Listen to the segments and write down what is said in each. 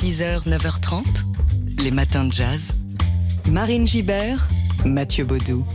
6h, 9h30, les matins de jazz. Marine Gibert, Mathieu Baudou.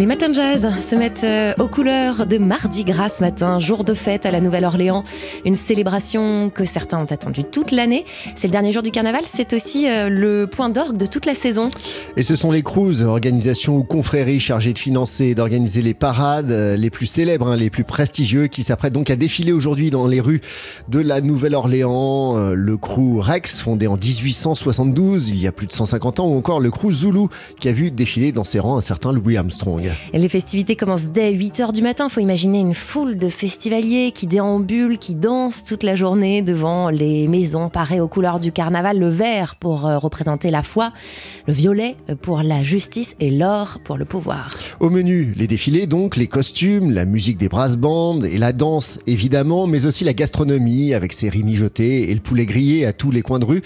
Les matins de jazz se mettent euh, aux couleurs de Mardi Gras ce matin, jour de fête à la Nouvelle-Orléans. Une célébration que certains ont attendue toute l'année. C'est le dernier jour du carnaval, c'est aussi euh, le point d'orgue de toute la saison. Et ce sont les Cruz, organisations ou confréries chargées de financer et d'organiser les parades euh, les plus célèbres, hein, les plus prestigieux, qui s'apprêtent donc à défiler aujourd'hui dans les rues de la Nouvelle-Orléans. Le crew Rex, fondé en 1872, il y a plus de 150 ans, ou encore le crew Zulu, qui a vu défiler dans ses rangs un certain Louis Armstrong. Les festivités commencent dès 8h du matin. Il faut imaginer une foule de festivaliers qui déambulent, qui dansent toute la journée devant les maisons parées aux couleurs du carnaval. Le vert pour euh, représenter la foi, le violet pour la justice et l'or pour le pouvoir. Au menu, les défilés donc, les costumes, la musique des brass bands et la danse évidemment, mais aussi la gastronomie avec ses riz mijotés et le poulet grillé à tous les coins de rue.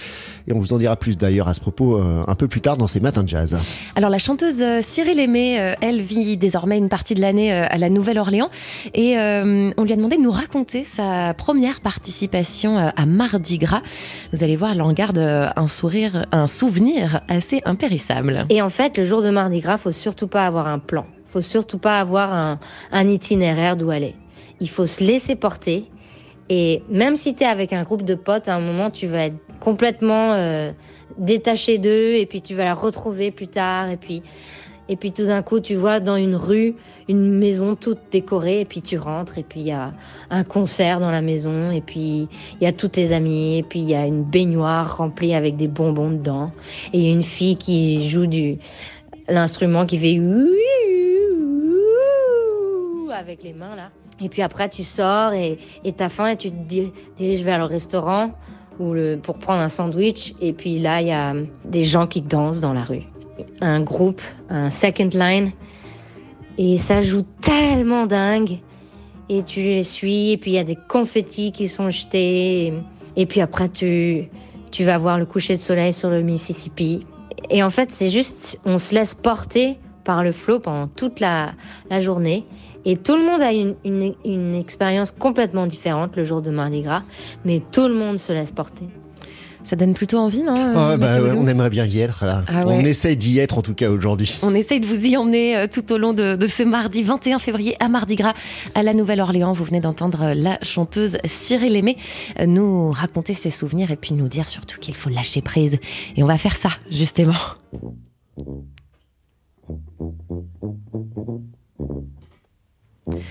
Et on vous en dira plus d'ailleurs à ce propos euh, un peu plus tard dans ces matins de jazz. Alors la chanteuse euh, Cyril Aimé, elle vit désormais une partie de l'année euh, à la Nouvelle-Orléans. Et euh, on lui a demandé de nous raconter sa première participation euh, à Mardi Gras. Vous allez voir, elle en garde un sourire, un souvenir assez impérissable. Et en fait, le jour de Mardi Gras, faut surtout pas avoir un plan. Faut surtout pas avoir un, itinéraire d'où aller. Il faut se laisser porter. Et même si tu es avec un groupe de potes, à un moment, tu vas être complètement détaché d'eux et puis tu vas la retrouver plus tard. Et puis et puis tout d'un coup, tu vois dans une rue une maison toute décorée, et puis tu rentres, et puis il y a un concert dans la maison, et puis il y a tous tes amis, et puis il y a une baignoire remplie avec des bonbons dedans, et il y a une fille qui joue du l'instrument qui fait avec les mains là. Et puis après, tu sors et t'as faim et tu te diriges vers le restaurant ou le, pour prendre un sandwich. Et puis là, il y a des gens qui dansent dans la rue un groupe, un second line. Et ça joue tellement dingue. Et tu les suis, et puis il y a des confettis qui sont jetés. Et puis après, tu, tu vas voir le coucher de soleil sur le Mississippi. Et en fait, c'est juste, on se laisse porter par le flot pendant toute la, la journée. Et tout le monde a une, une, une expérience complètement différente le jour de Mardi Gras, mais tout le monde se laisse porter. Ça donne plutôt envie, non oh, bah, ouais, On aimerait bien y être. Là. Ah on essaye d'y être en tout cas aujourd'hui. On essaye de vous y emmener euh, tout au long de, de, ce mardi 21 février à Mardi Gras à la Nouvelle-Orléans. Vous venez d'entendre euh, la chanteuse Cyril Aimé euh, nous raconter ses souvenirs et puis nous dire surtout qu'il faut lâcher prise. Et on va faire ça justement.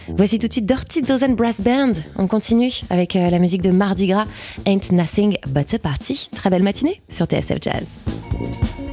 Voici tout de suite Dirty Dozen Brass Band. On continue avec euh, la musique de Mardi Gras, Ain't Nothing But a Party. Très belle matinée sur TSF Jazz.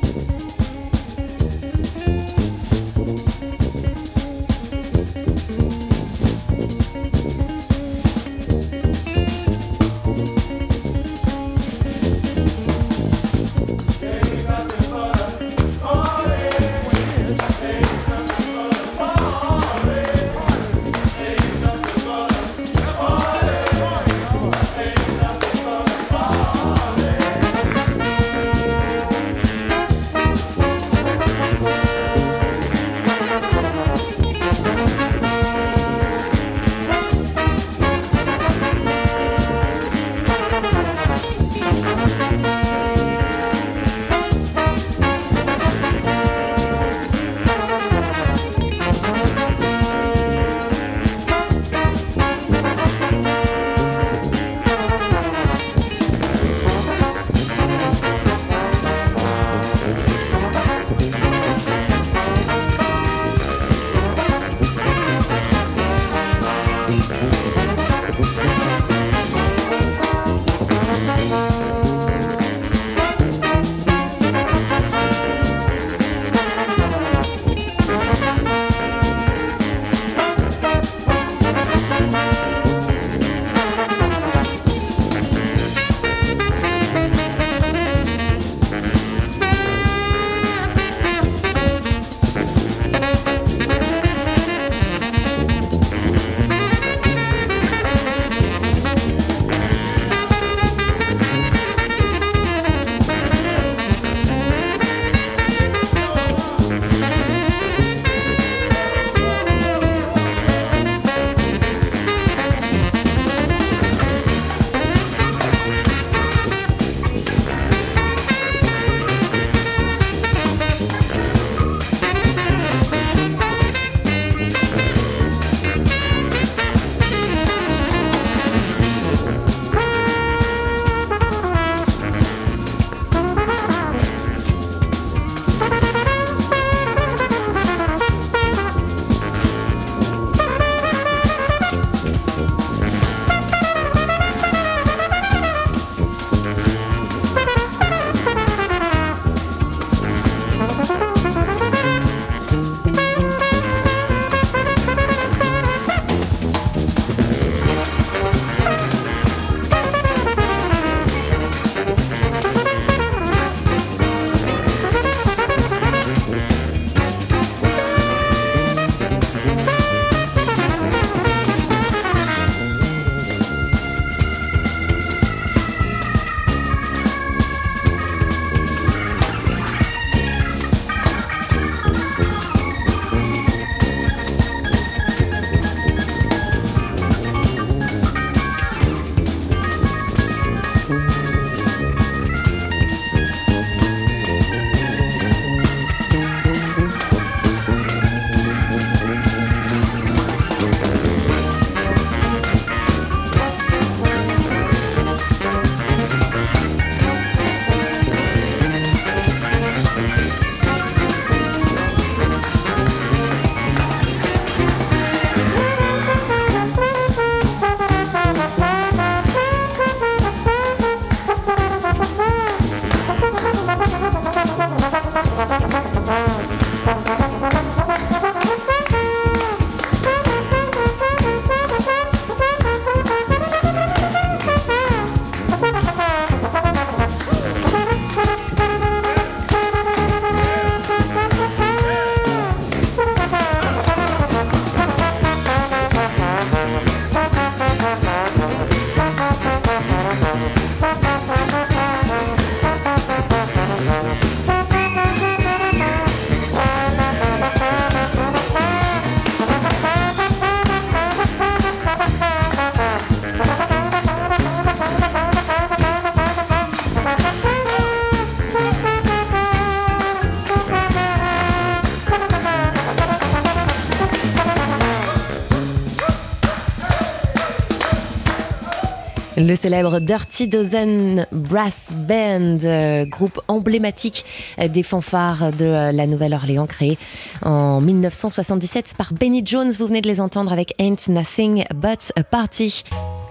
Le célèbre Dirty Dozen Brass Band, euh, groupe emblématique des fanfares de euh, la Nouvelle-Orléans, créé en 1977 par Benny Jones. Vous venez de les entendre avec Ain't Nothing But a Party.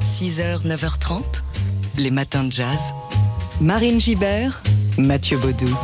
6h, 9h30, les matins de jazz. Marine Gibert, Mathieu Baudou.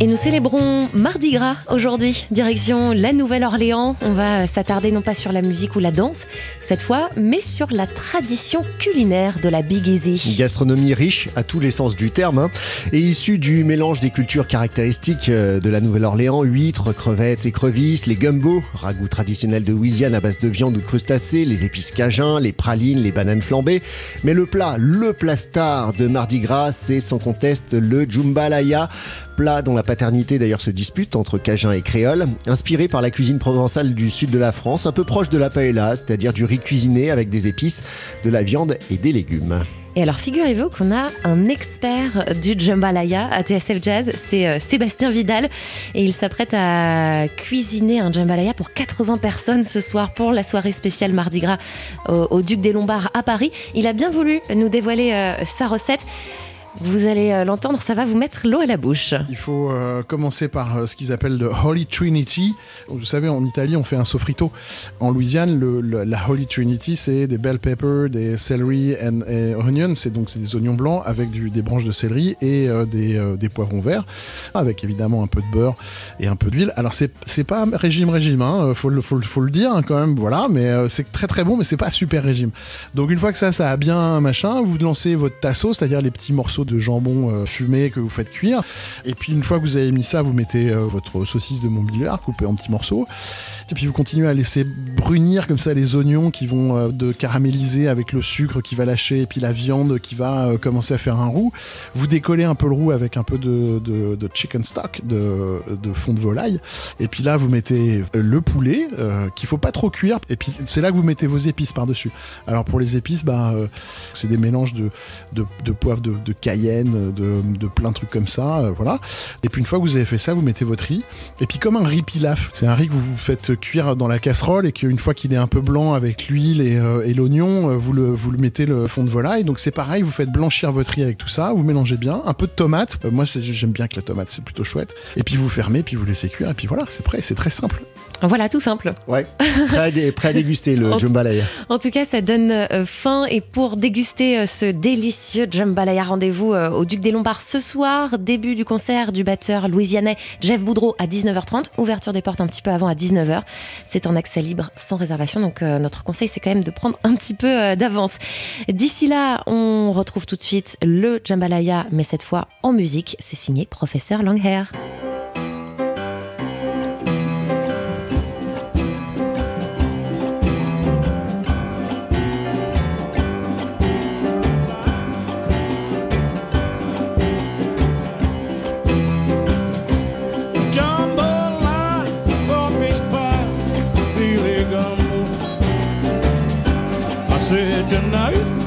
Et nous célébrons Mardi Gras aujourd'hui, direction la Nouvelle-Orléans. On va s'attarder non pas sur la musique ou la danse cette fois, mais sur la tradition culinaire de la Big Easy. Une gastronomie riche à tous les sens du terme hein, et issue du mélange des cultures caractéristiques euh, de la Nouvelle-Orléans, huîtres, crevettes, écrevisses, les gumbo, ragoût traditionnel de Louisiane à base de viande ou de crustacés, les épices cajun, les pralines, les bananes flambées. Mais le plat, le plat star de Mardi Gras, c'est sans conteste le jambalaya plat dont la paternité d'ailleurs se dispute entre Cajun et Créole, inspiré par la cuisine provençale du sud de la France, un peu proche de la paella, c'est-à-dire du riz cuisiné avec des épices, de la viande et des légumes. Et alors, figurez-vous qu'on a un expert du jambalaya à TSF Jazz, c'est euh, Sébastien Vidal, et il s'apprête à cuisiner un jambalaya pour 80 personnes ce soir pour la soirée spéciale Mardi Gras au, Duc des Lombards à Paris. Il a bien voulu nous dévoiler euh, sa recette. Vous allez euh, l'entendre, ça va vous mettre l'eau à la bouche. Il faut euh, commencer par euh, ce qu'ils appellent le Holy Trinity. Vous savez, en Italie, on fait un sofrito. En Louisiane, la Holy Trinity, c'est des bell peppers, des celery and, onions. C'est donc des oignons blancs avec des branches de céleri et des, poivrons verts, avec évidemment un peu de beurre et un peu d'huile. Alors, c'est, pas régime régime, hein, faut, le, le dire hein, quand même, voilà, mais c'est très très bon, mais c'est pas super régime. Donc, une fois que ça, ça a bien machin, vous lancez votre tasso, c'est-à-dire les petits morceaux de jambon euh, fumé que vous faites cuire. Et puis une fois que vous avez mis ça, vous mettez euh, votre saucisse de Montbéliard coupée en petits morceaux. Et puis vous continuez à laisser brunir comme ça les oignons qui vont euh, de caraméliser avec le sucre qui va lâcher et puis la viande qui va commencer à faire un roux. Vous décollez un peu le roux avec un peu de, chicken stock, de, fond de volaille. Et puis là, vous mettez le poulet qu'il faut pas trop cuire. Et puis c'est là que vous mettez vos épices par-dessus. Alors pour les épices, bah, c'est des mélanges de poivre de, de cayenne, de, plein de trucs comme ça, euh, voilà. Et puis une fois que vous avez fait ça, vous mettez votre riz. Et puis comme un riz pilaf, c'est un riz que vous faites cuire dans la casserole et qu'une fois qu'il est un peu blanc avec l'huile et, euh, l'oignon, euh, vous le, vous le mettez le fond de volaille. Donc c'est pareil, vous faites blanchir votre riz avec tout ça, vous mélangez bien, un peu de tomate. moi j'aime bien que la tomate, c'est plutôt chouette. Et puis vous fermez, puis vous laissez cuire, et puis voilà, c'est prêt, c'est très simple. Voilà, tout simple. Ouais, prêt à, déguster le jambalaya. En tout cas, ça donne faim. Et pour déguster ce délicieux jambalaya, rendez-vous euh, au Duc des Lombards ce soir. Début du concert du batteur louisianais Jeff Boudreau à 19h30. Ouverture des portes un petit peu avant à 19h. C'est en accès libre sans réservation. Donc euh, notre conseil, c'est quand même de prendre un petit peu euh, d'avance. D'ici là, on retrouve tout de suite le jambalaya, mais cette fois en musique. C'est signé Professeur Langhair. Tonight.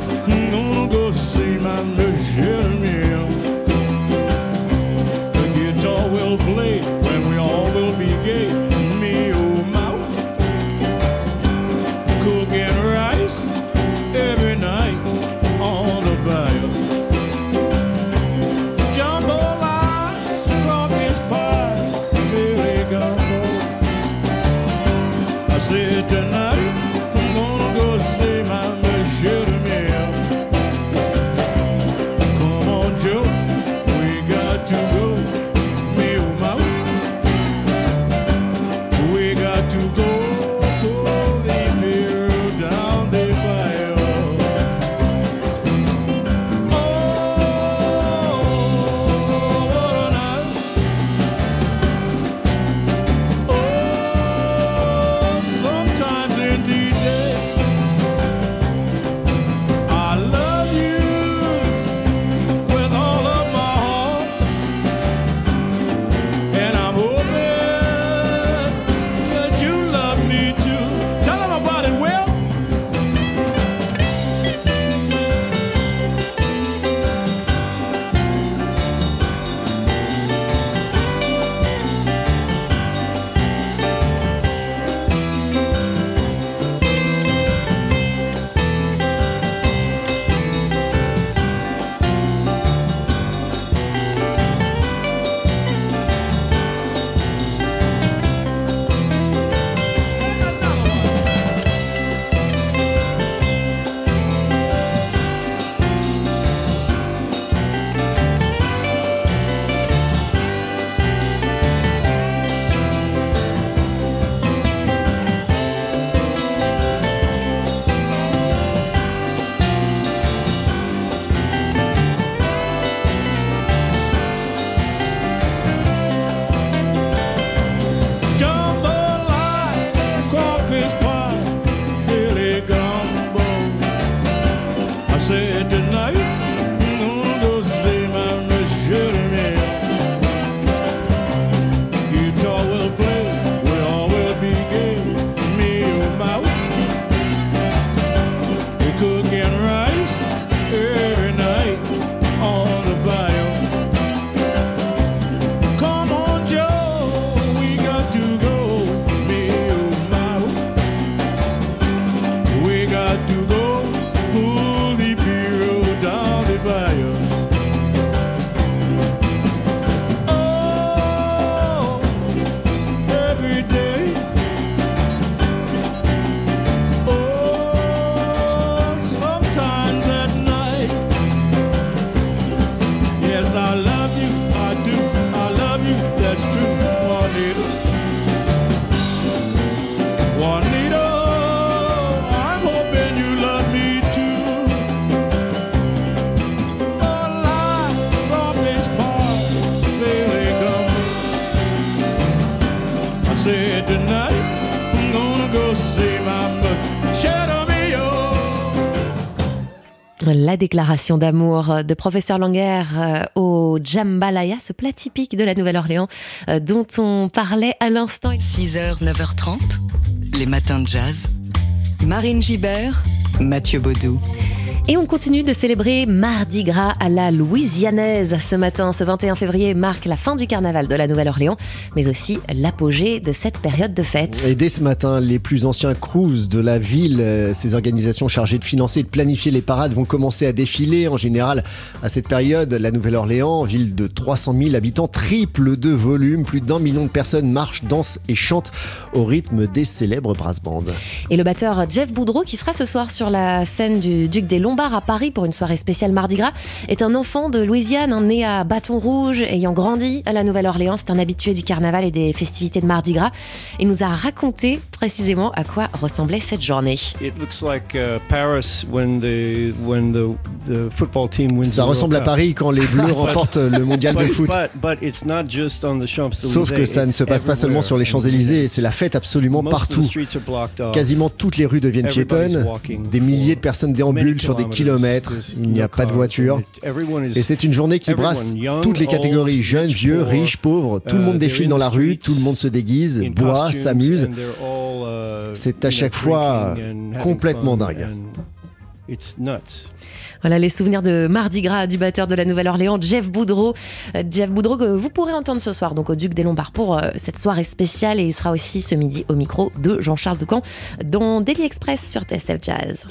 Yeah. La déclaration d'amour de professeur Langer euh, au Jambalaya, ce plat typique de la Nouvelle-Orléans euh, dont on parlait à l'instant. 6h, 9h30, les matins de jazz. Marine Gibert, Mathieu Baudou. Et on continue de célébrer Mardi Gras à la Louisianaise. Ce matin, ce 21 février, marque la fin du carnaval de la Nouvelle-Orléans, mais aussi l'apogée de cette période de fête. Et dès ce matin, les plus anciens crews de la ville, euh, ces organisations chargées de financer et de planifier les parades, vont commencer à défiler. En général, à cette période, la Nouvelle-Orléans, ville de 300 000 habitants, triple de volume. Plus d'un million de personnes marchent, dansent et chantent au rythme des célèbres brass bands. Et le batteur Jeff Boudreau, qui sera ce soir sur la scène du Duc des Lombards à Paris pour une soirée spéciale Mardi Gras, est un enfant de Louisiane, né à Bâton Rouge, ayant grandi à la Nouvelle-Orléans. C'est un habitué du carnaval et des festivités de Mardi Gras. Il nous a raconté précisément à quoi ressemblait cette journée. It looks like uh, Paris when the when the the football team wins. Ça ressemble à. Paris quand les Bleus remportent le mondial de But, foot. but, but it's not just on the Champs-Élysées, Sauf que ça ne it's se passe pas seulement sur les everywhere. Champs-Élysées, c'est la fête absolument partout. Quasiment toutes les rues deviennent piétonnes, des milliers de personnes déambulent sur des kilometers. kilomètres, il n'y a pas de voiture. Et c'est une journée qui brasse toutes les catégories, jeunes, vieux, riches, pauvres. Tout le uh, monde défile dans la rue, tout le monde se déguise, boit, s'amuse. and they're all, uh, C'est à chaque fois complètement dingue. It's nuts. Voilà les souvenirs de Mardi Gras du batteur de la Nouvelle-Orléans, Jeff Boudreau. Euh, Jeff Boudreau que vous pourrez entendre ce soir donc au Duc des Lombards pour euh, cette soirée spéciale et il sera aussi ce midi au micro de Jean-Charles Doucan dans Daily Express sur TSF Jazz.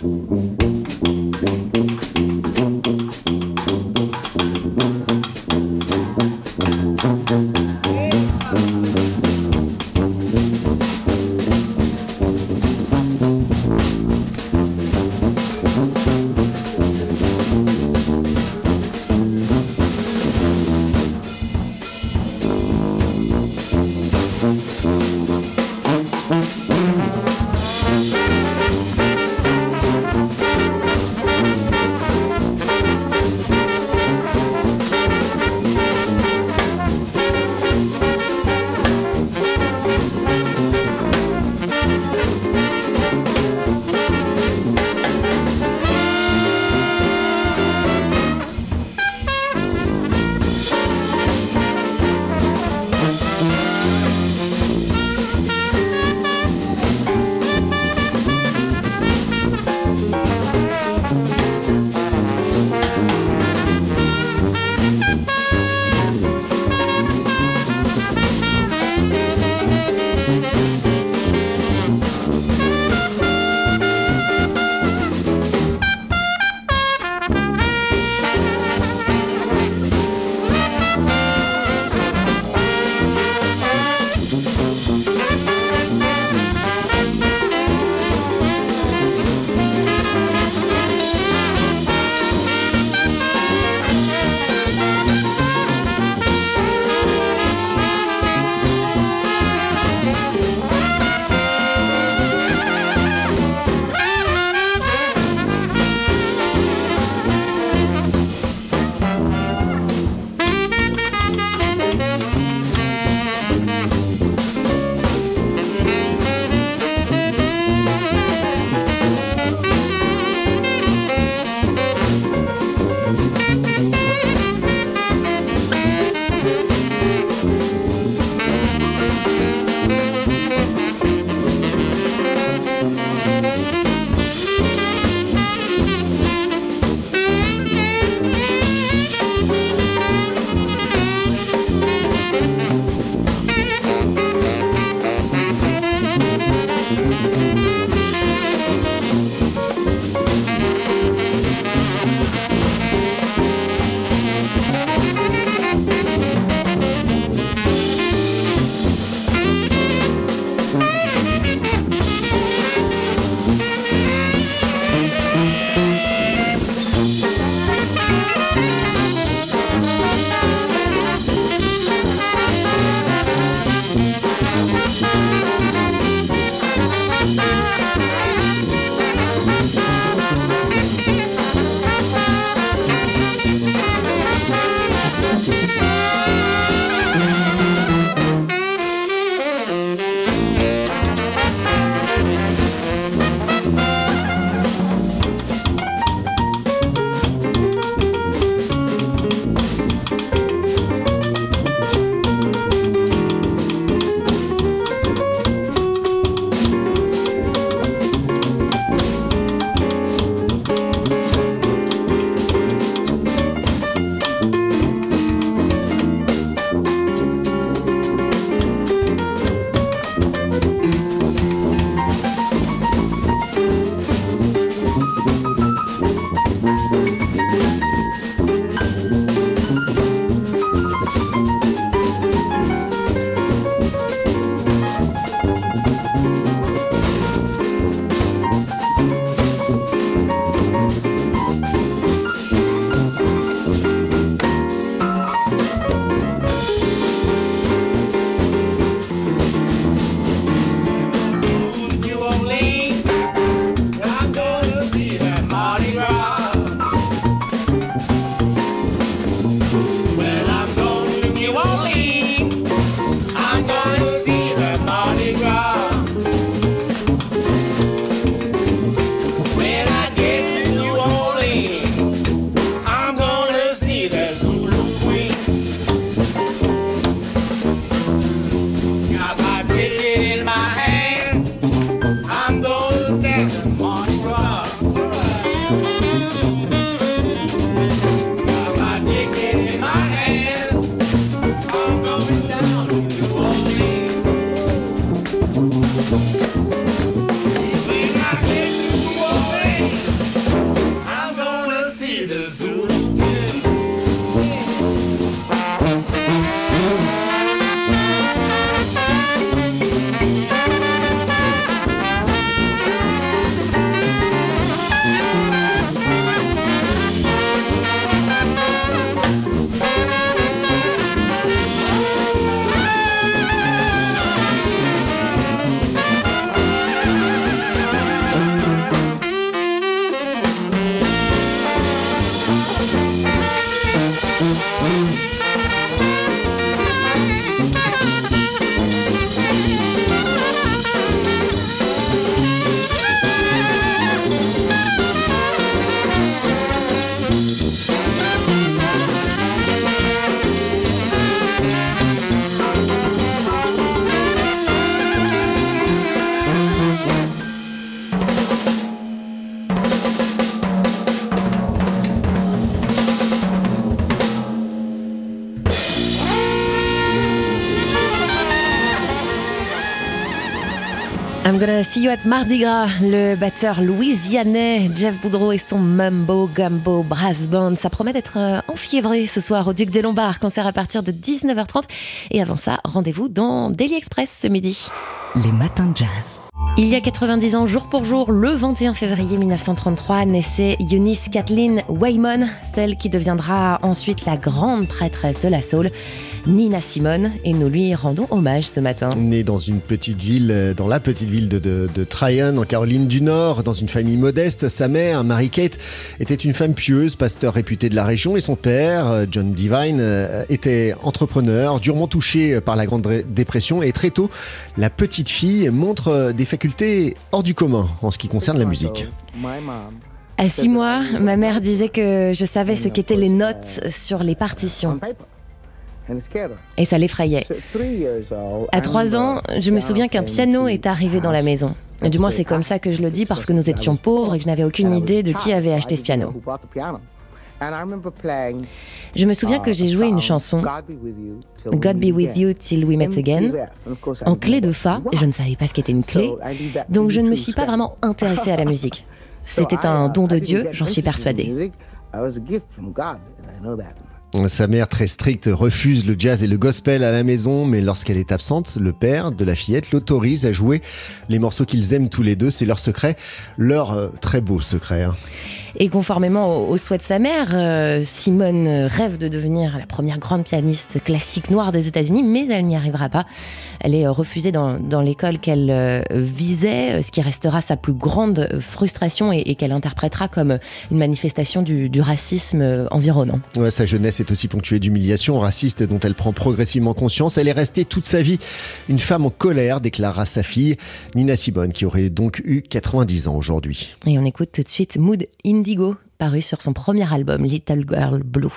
See you at Mardi Gras. Le batteur louisianais Jeff Boudreau et son Mumbo Gumbo Brass Band. Ça promet d'être euh, enfiévré ce soir au Duc des Lombards. Concert à partir de 19h30. Et avant ça, rendez-vous dans Daily Express ce midi. Les matins de jazz. Il y a 90 ans, jour pour jour, le 21 février 1933, naissait Eunice Kathleen Waymon, celle qui deviendra ensuite la grande prêtresse de la soul, Nina Simone, et nous lui rendons hommage ce matin. Né dans une petite ville, euh, dans la petite ville de, de, de Tryon, en Caroline du Nord, dans une famille modeste, sa mère, Mary-Kate, était une femme pieuse, pasteur réputé de la région, et son père, euh, John Divine, euh, était entrepreneur, durement touché par la Grande Dépression, et très tôt, la petite fille montre des facultés hors du commun en ce qui concerne la musique. À six mois, ma mère disait que je savais ce qu'étaient les notes sur les partitions, et ça l'effrayait. À trois ans, je me souviens qu'un piano est arrivé dans la maison. Du moins, c'est comme ça que je le dis parce que nous étions pauvres et que je n'avais aucune idée de qui avait acheté ce piano. Je me souviens que j'ai joué une chanson, God Be With You Till We Met Again, en clé de Fa, et je ne savais pas ce qu'était une clé, donc je ne me suis pas vraiment intéressée à la musique. C'était un don de Dieu, j'en suis persuadée. Sa mère, très stricte, refuse le jazz et le gospel à la maison, mais lorsqu'elle est absente, le père de la fillette l'autorise à jouer les morceaux qu'ils aiment tous les deux. C'est leur secret, leur euh, très beau secret. Et conformément au, au souhait de sa mère, euh, Simone rêve de devenir la première grande pianiste classique noire des États-Unis, mais elle n'y arrivera pas. Elle est euh, refusée dans, dans l'école qu'elle euh, visait, ce qui restera sa plus grande frustration et, et qu'elle interprétera comme une manifestation du, du racisme environnant. Ouais, sa jeunesse est aussi ponctuée d'humiliations racistes dont elle prend progressivement conscience. Elle est restée toute sa vie une femme en colère, déclara sa fille Nina Simone, qui aurait donc eu 90 ans aujourd'hui. Et on écoute tout de suite Mood Indigo, paru sur son premier album Little Girl Blue.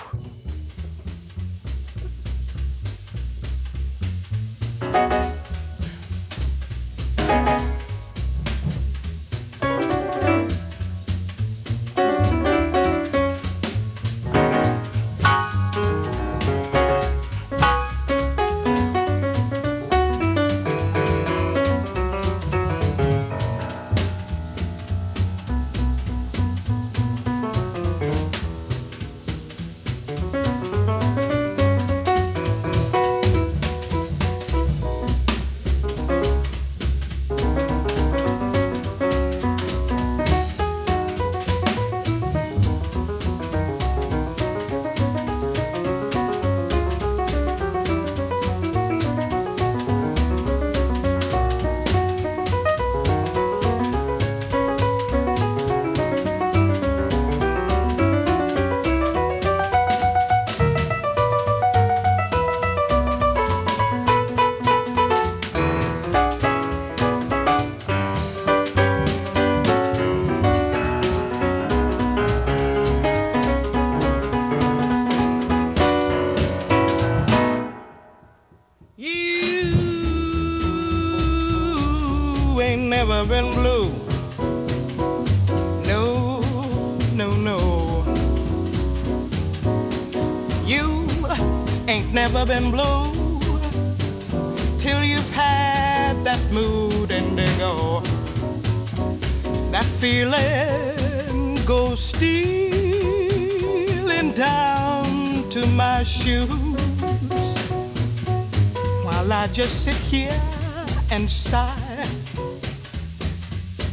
Ain't never been blue till you've had that mood indigo. That feeling goes stealing down to my shoes while I just sit here and sigh.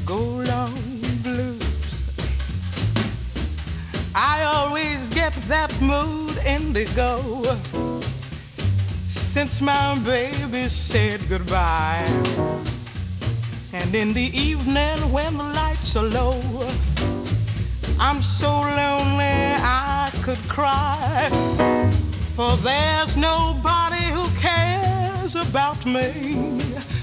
Go long blues. I always get that mood indigo since my baby said goodbye. And in the evening when the lights are low, I'm so lonely I could cry. For there's nobody who cares about me.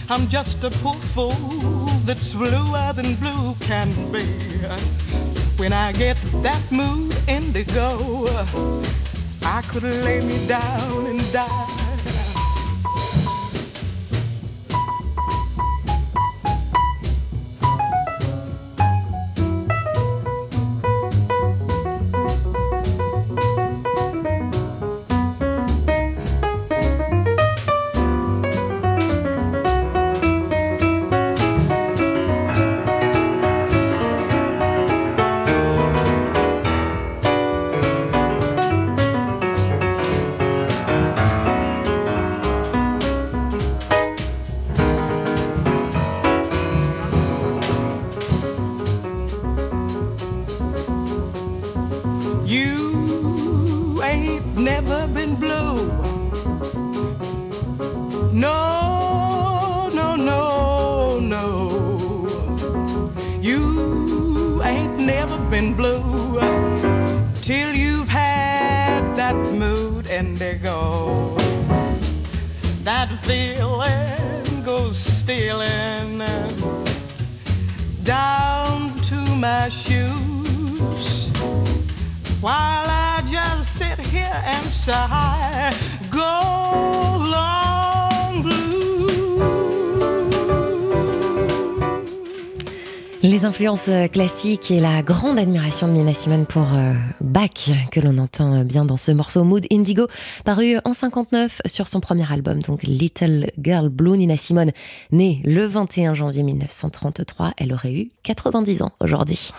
I'm just a poor fool that's bluer than blue can be. When I get that mood indigo, I could lay me down and die. Influences euh, classiques et la grande admiration de Nina Simone pour euh, Bach, que l'on entend euh, bien dans ce morceau Mood Indigo, paru en 59 sur son premier album, donc Little Girl Blue. Nina Simone, née le 21 janvier 1933, elle aurait eu 90 ans aujourd'hui.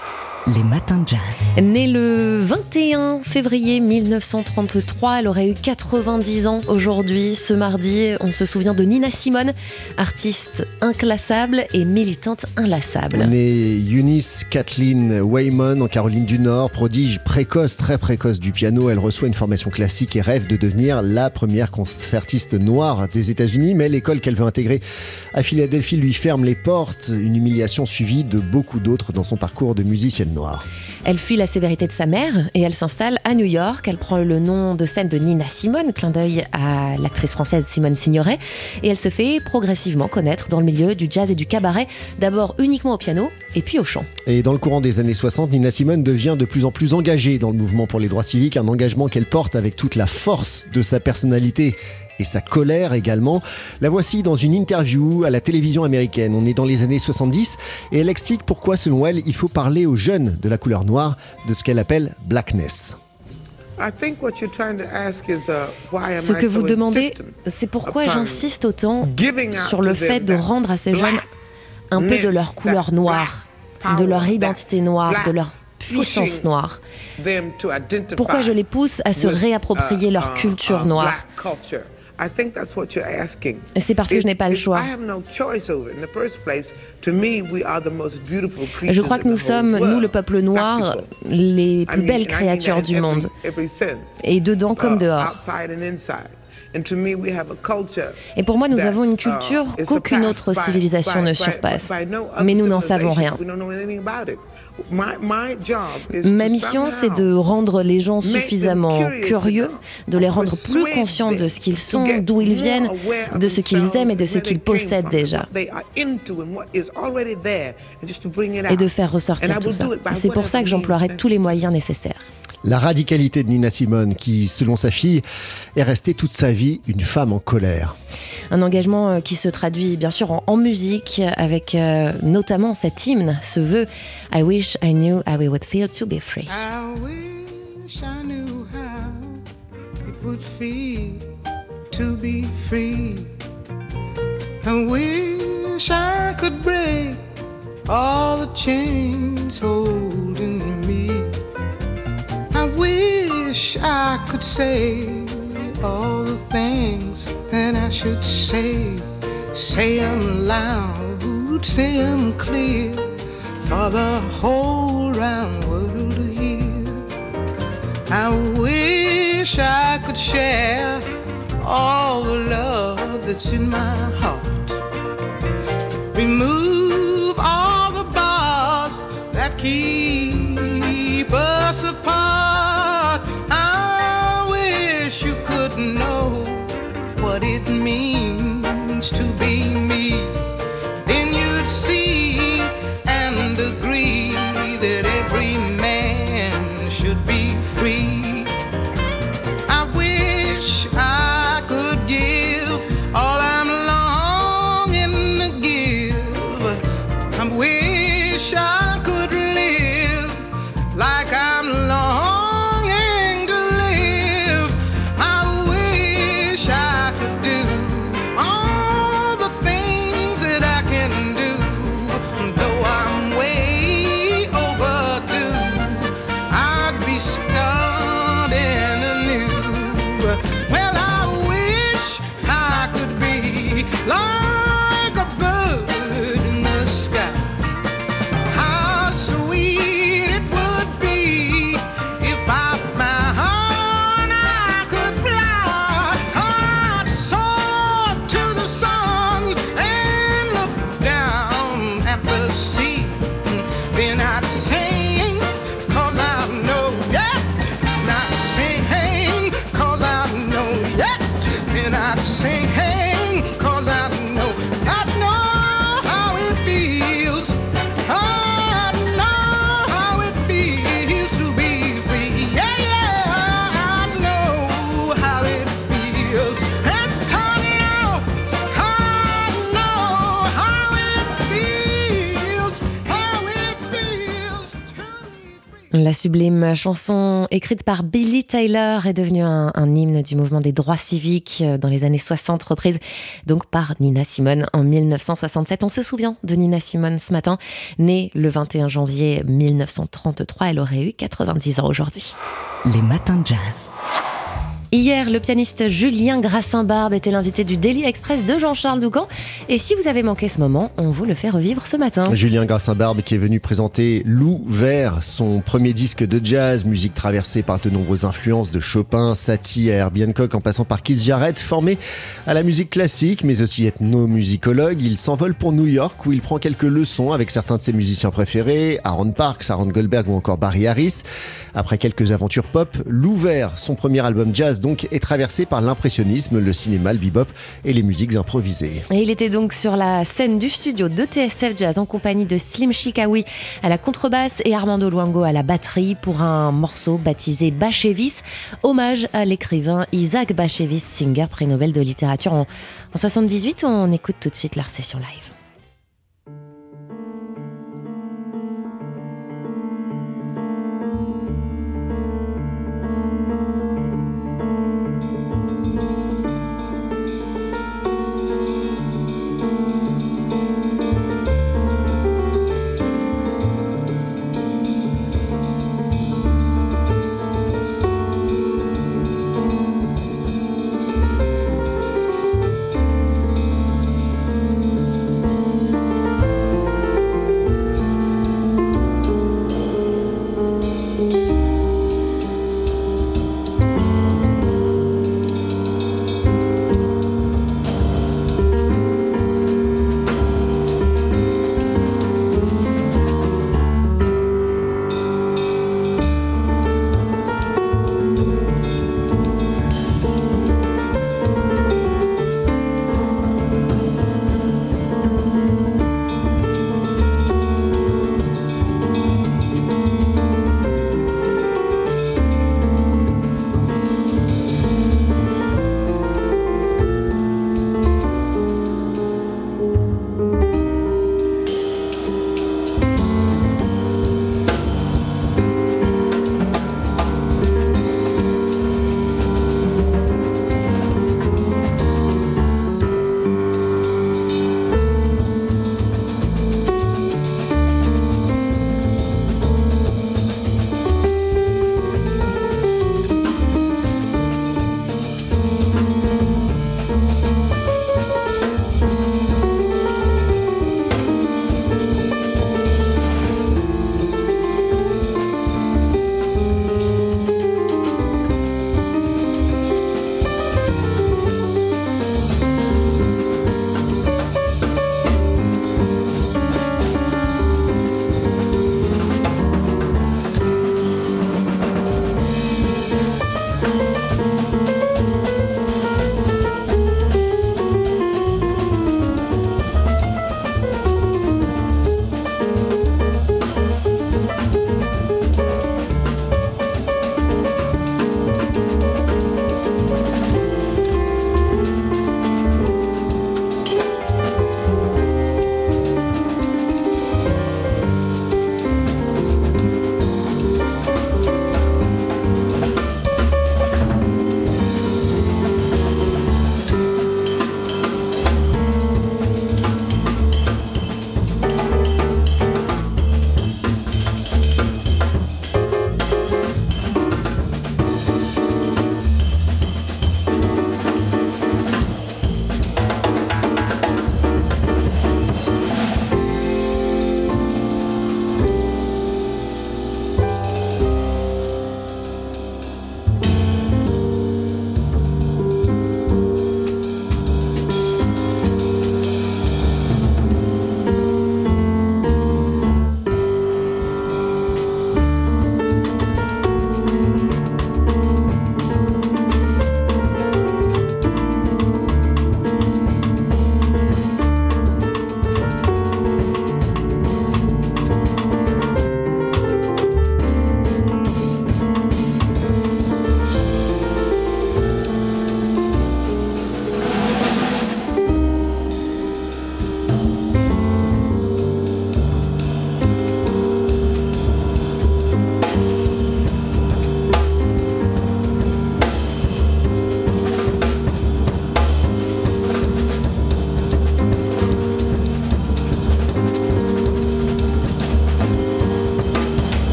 Les matins de jazz. Née le 21 février 1933, elle aurait eu 90 ans aujourd'hui. Ce mardi, on se souvient de Nina Simone, artiste inclassable et militante inlassable. Née Eunice Kathleen Wayman en Caroline du Nord, prodige précoce, très précoce du piano, elle reçoit une formation classique et rêve de devenir la première concertiste noire des États-Unis, mais l'école qu'elle veut intégrer à Philadelphie lui ferme les portes, une humiliation suivie de beaucoup d'autres dans son parcours de musicienne noire. Elle fuit la sévérité de sa mère et elle s'installe à New York. Elle prend le nom de scène de Nina Simone, clin d'œil à l'actrice française Simone Signoret, et elle se fait progressivement connaître dans le milieu du jazz et du cabaret, d'abord uniquement au piano et puis au chant. Et dans le courant des années 60, Nina Simone devient de plus en plus engagée dans le mouvement pour les droits civiques, un engagement qu'elle porte avec toute la force de sa personnalité et sa colère également. La voici dans une interview à la télévision américaine. On est dans les années 70 et elle explique pourquoi, selon elle, il faut parler aux jeunes de la couleur noire, de ce qu'elle appelle blackness. Ce que vous demandez, c'est pourquoi j'insiste autant sur le fait de rendre à ces jeunes un peu de leur couleur noire, de leur identité noire, de leur puissance noire. Pourquoi je les pousse à se réapproprier leur culture noire? C'est parce que je n'ai pas le choix. Je crois que nous sommes, nous le peuple noir, les plus belles créatures du monde. Et dedans comme dehors. Et pour moi, nous avons une culture qu'aucune autre civilisation ne surpasse. Mais nous n'en savons rien. Ma mission, c'est de rendre les gens suffisamment curieux, de les rendre plus conscients de ce qu'ils sont, d'où ils viennent, de ce qu'ils aiment et de ce qu'ils possèdent déjà. Et de faire ressortir tout ça. C'est pour ça que j'emploierai tous les moyens nécessaires. La radicalité de Nina Simone, qui, selon sa fille, est restée toute sa vie une femme en colère. Un engagement euh, qui se traduit bien sûr en, en musique, avec euh, notamment cet hymne, ce vœu I wish I knew how it would feel to be free. I wish I knew how it would feel to be free. I wish I could break all the chains holding me. Wish I could say all the things that I should say. Say them loud, say them clear for the whole round world to hear. I wish I could share all the love that's in my heart. Remove all the bars that keep La sublime chanson écrite par Billy Tyler est devenue un, un hymne du mouvement des droits civiques euh, dans les années 60, reprise donc par Nina Simone en 1967. On se souvient de Nina Simone ce matin, née le 21 janvier 1933. Elle aurait eu 90 ans aujourd'hui. Les matins de jazz. Hier, le pianiste Julien Grassin-Barbe était l'invité du Daily Express de Jean-Charles Doucan. Et si vous avez manqué ce moment, on vous le fait revivre ce matin. Julien Grassin-Barbe qui est venu présenter Lou Vert, son premier disque de jazz, musique traversée par de nombreuses influences de Chopin, Satie à Herbie en passant par Keith Jarrett, formé à la musique classique mais aussi ethnomusicologue. Il s'envole pour New York où il prend quelques leçons avec certains de ses musiciens préférés, Aaron Parks, Aaron Goldberg ou encore Barry Harris. Après quelques aventures pop, Lou Vert, son premier album jazz donc, est traversé par l'impressionnisme, le cinéma, le bebop et les musiques improvisées. Et il était donc sur la scène du studio de TSF Jazz en compagnie de Slim Chikawi à la contrebasse et Armando Luango à la batterie pour un morceau baptisé Bachevis, hommage à l'écrivain Isaac Bachevis, singer prix Nobel de littérature en, en 78. On écoute tout de suite leur session live.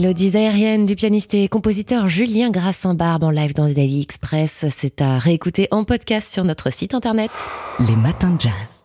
Mélodies aériennes du pianiste et compositeur Julien Grassin-Barbe en live dans Daily Express, c'est à réécouter en podcast sur notre site internet. Les matins de jazz.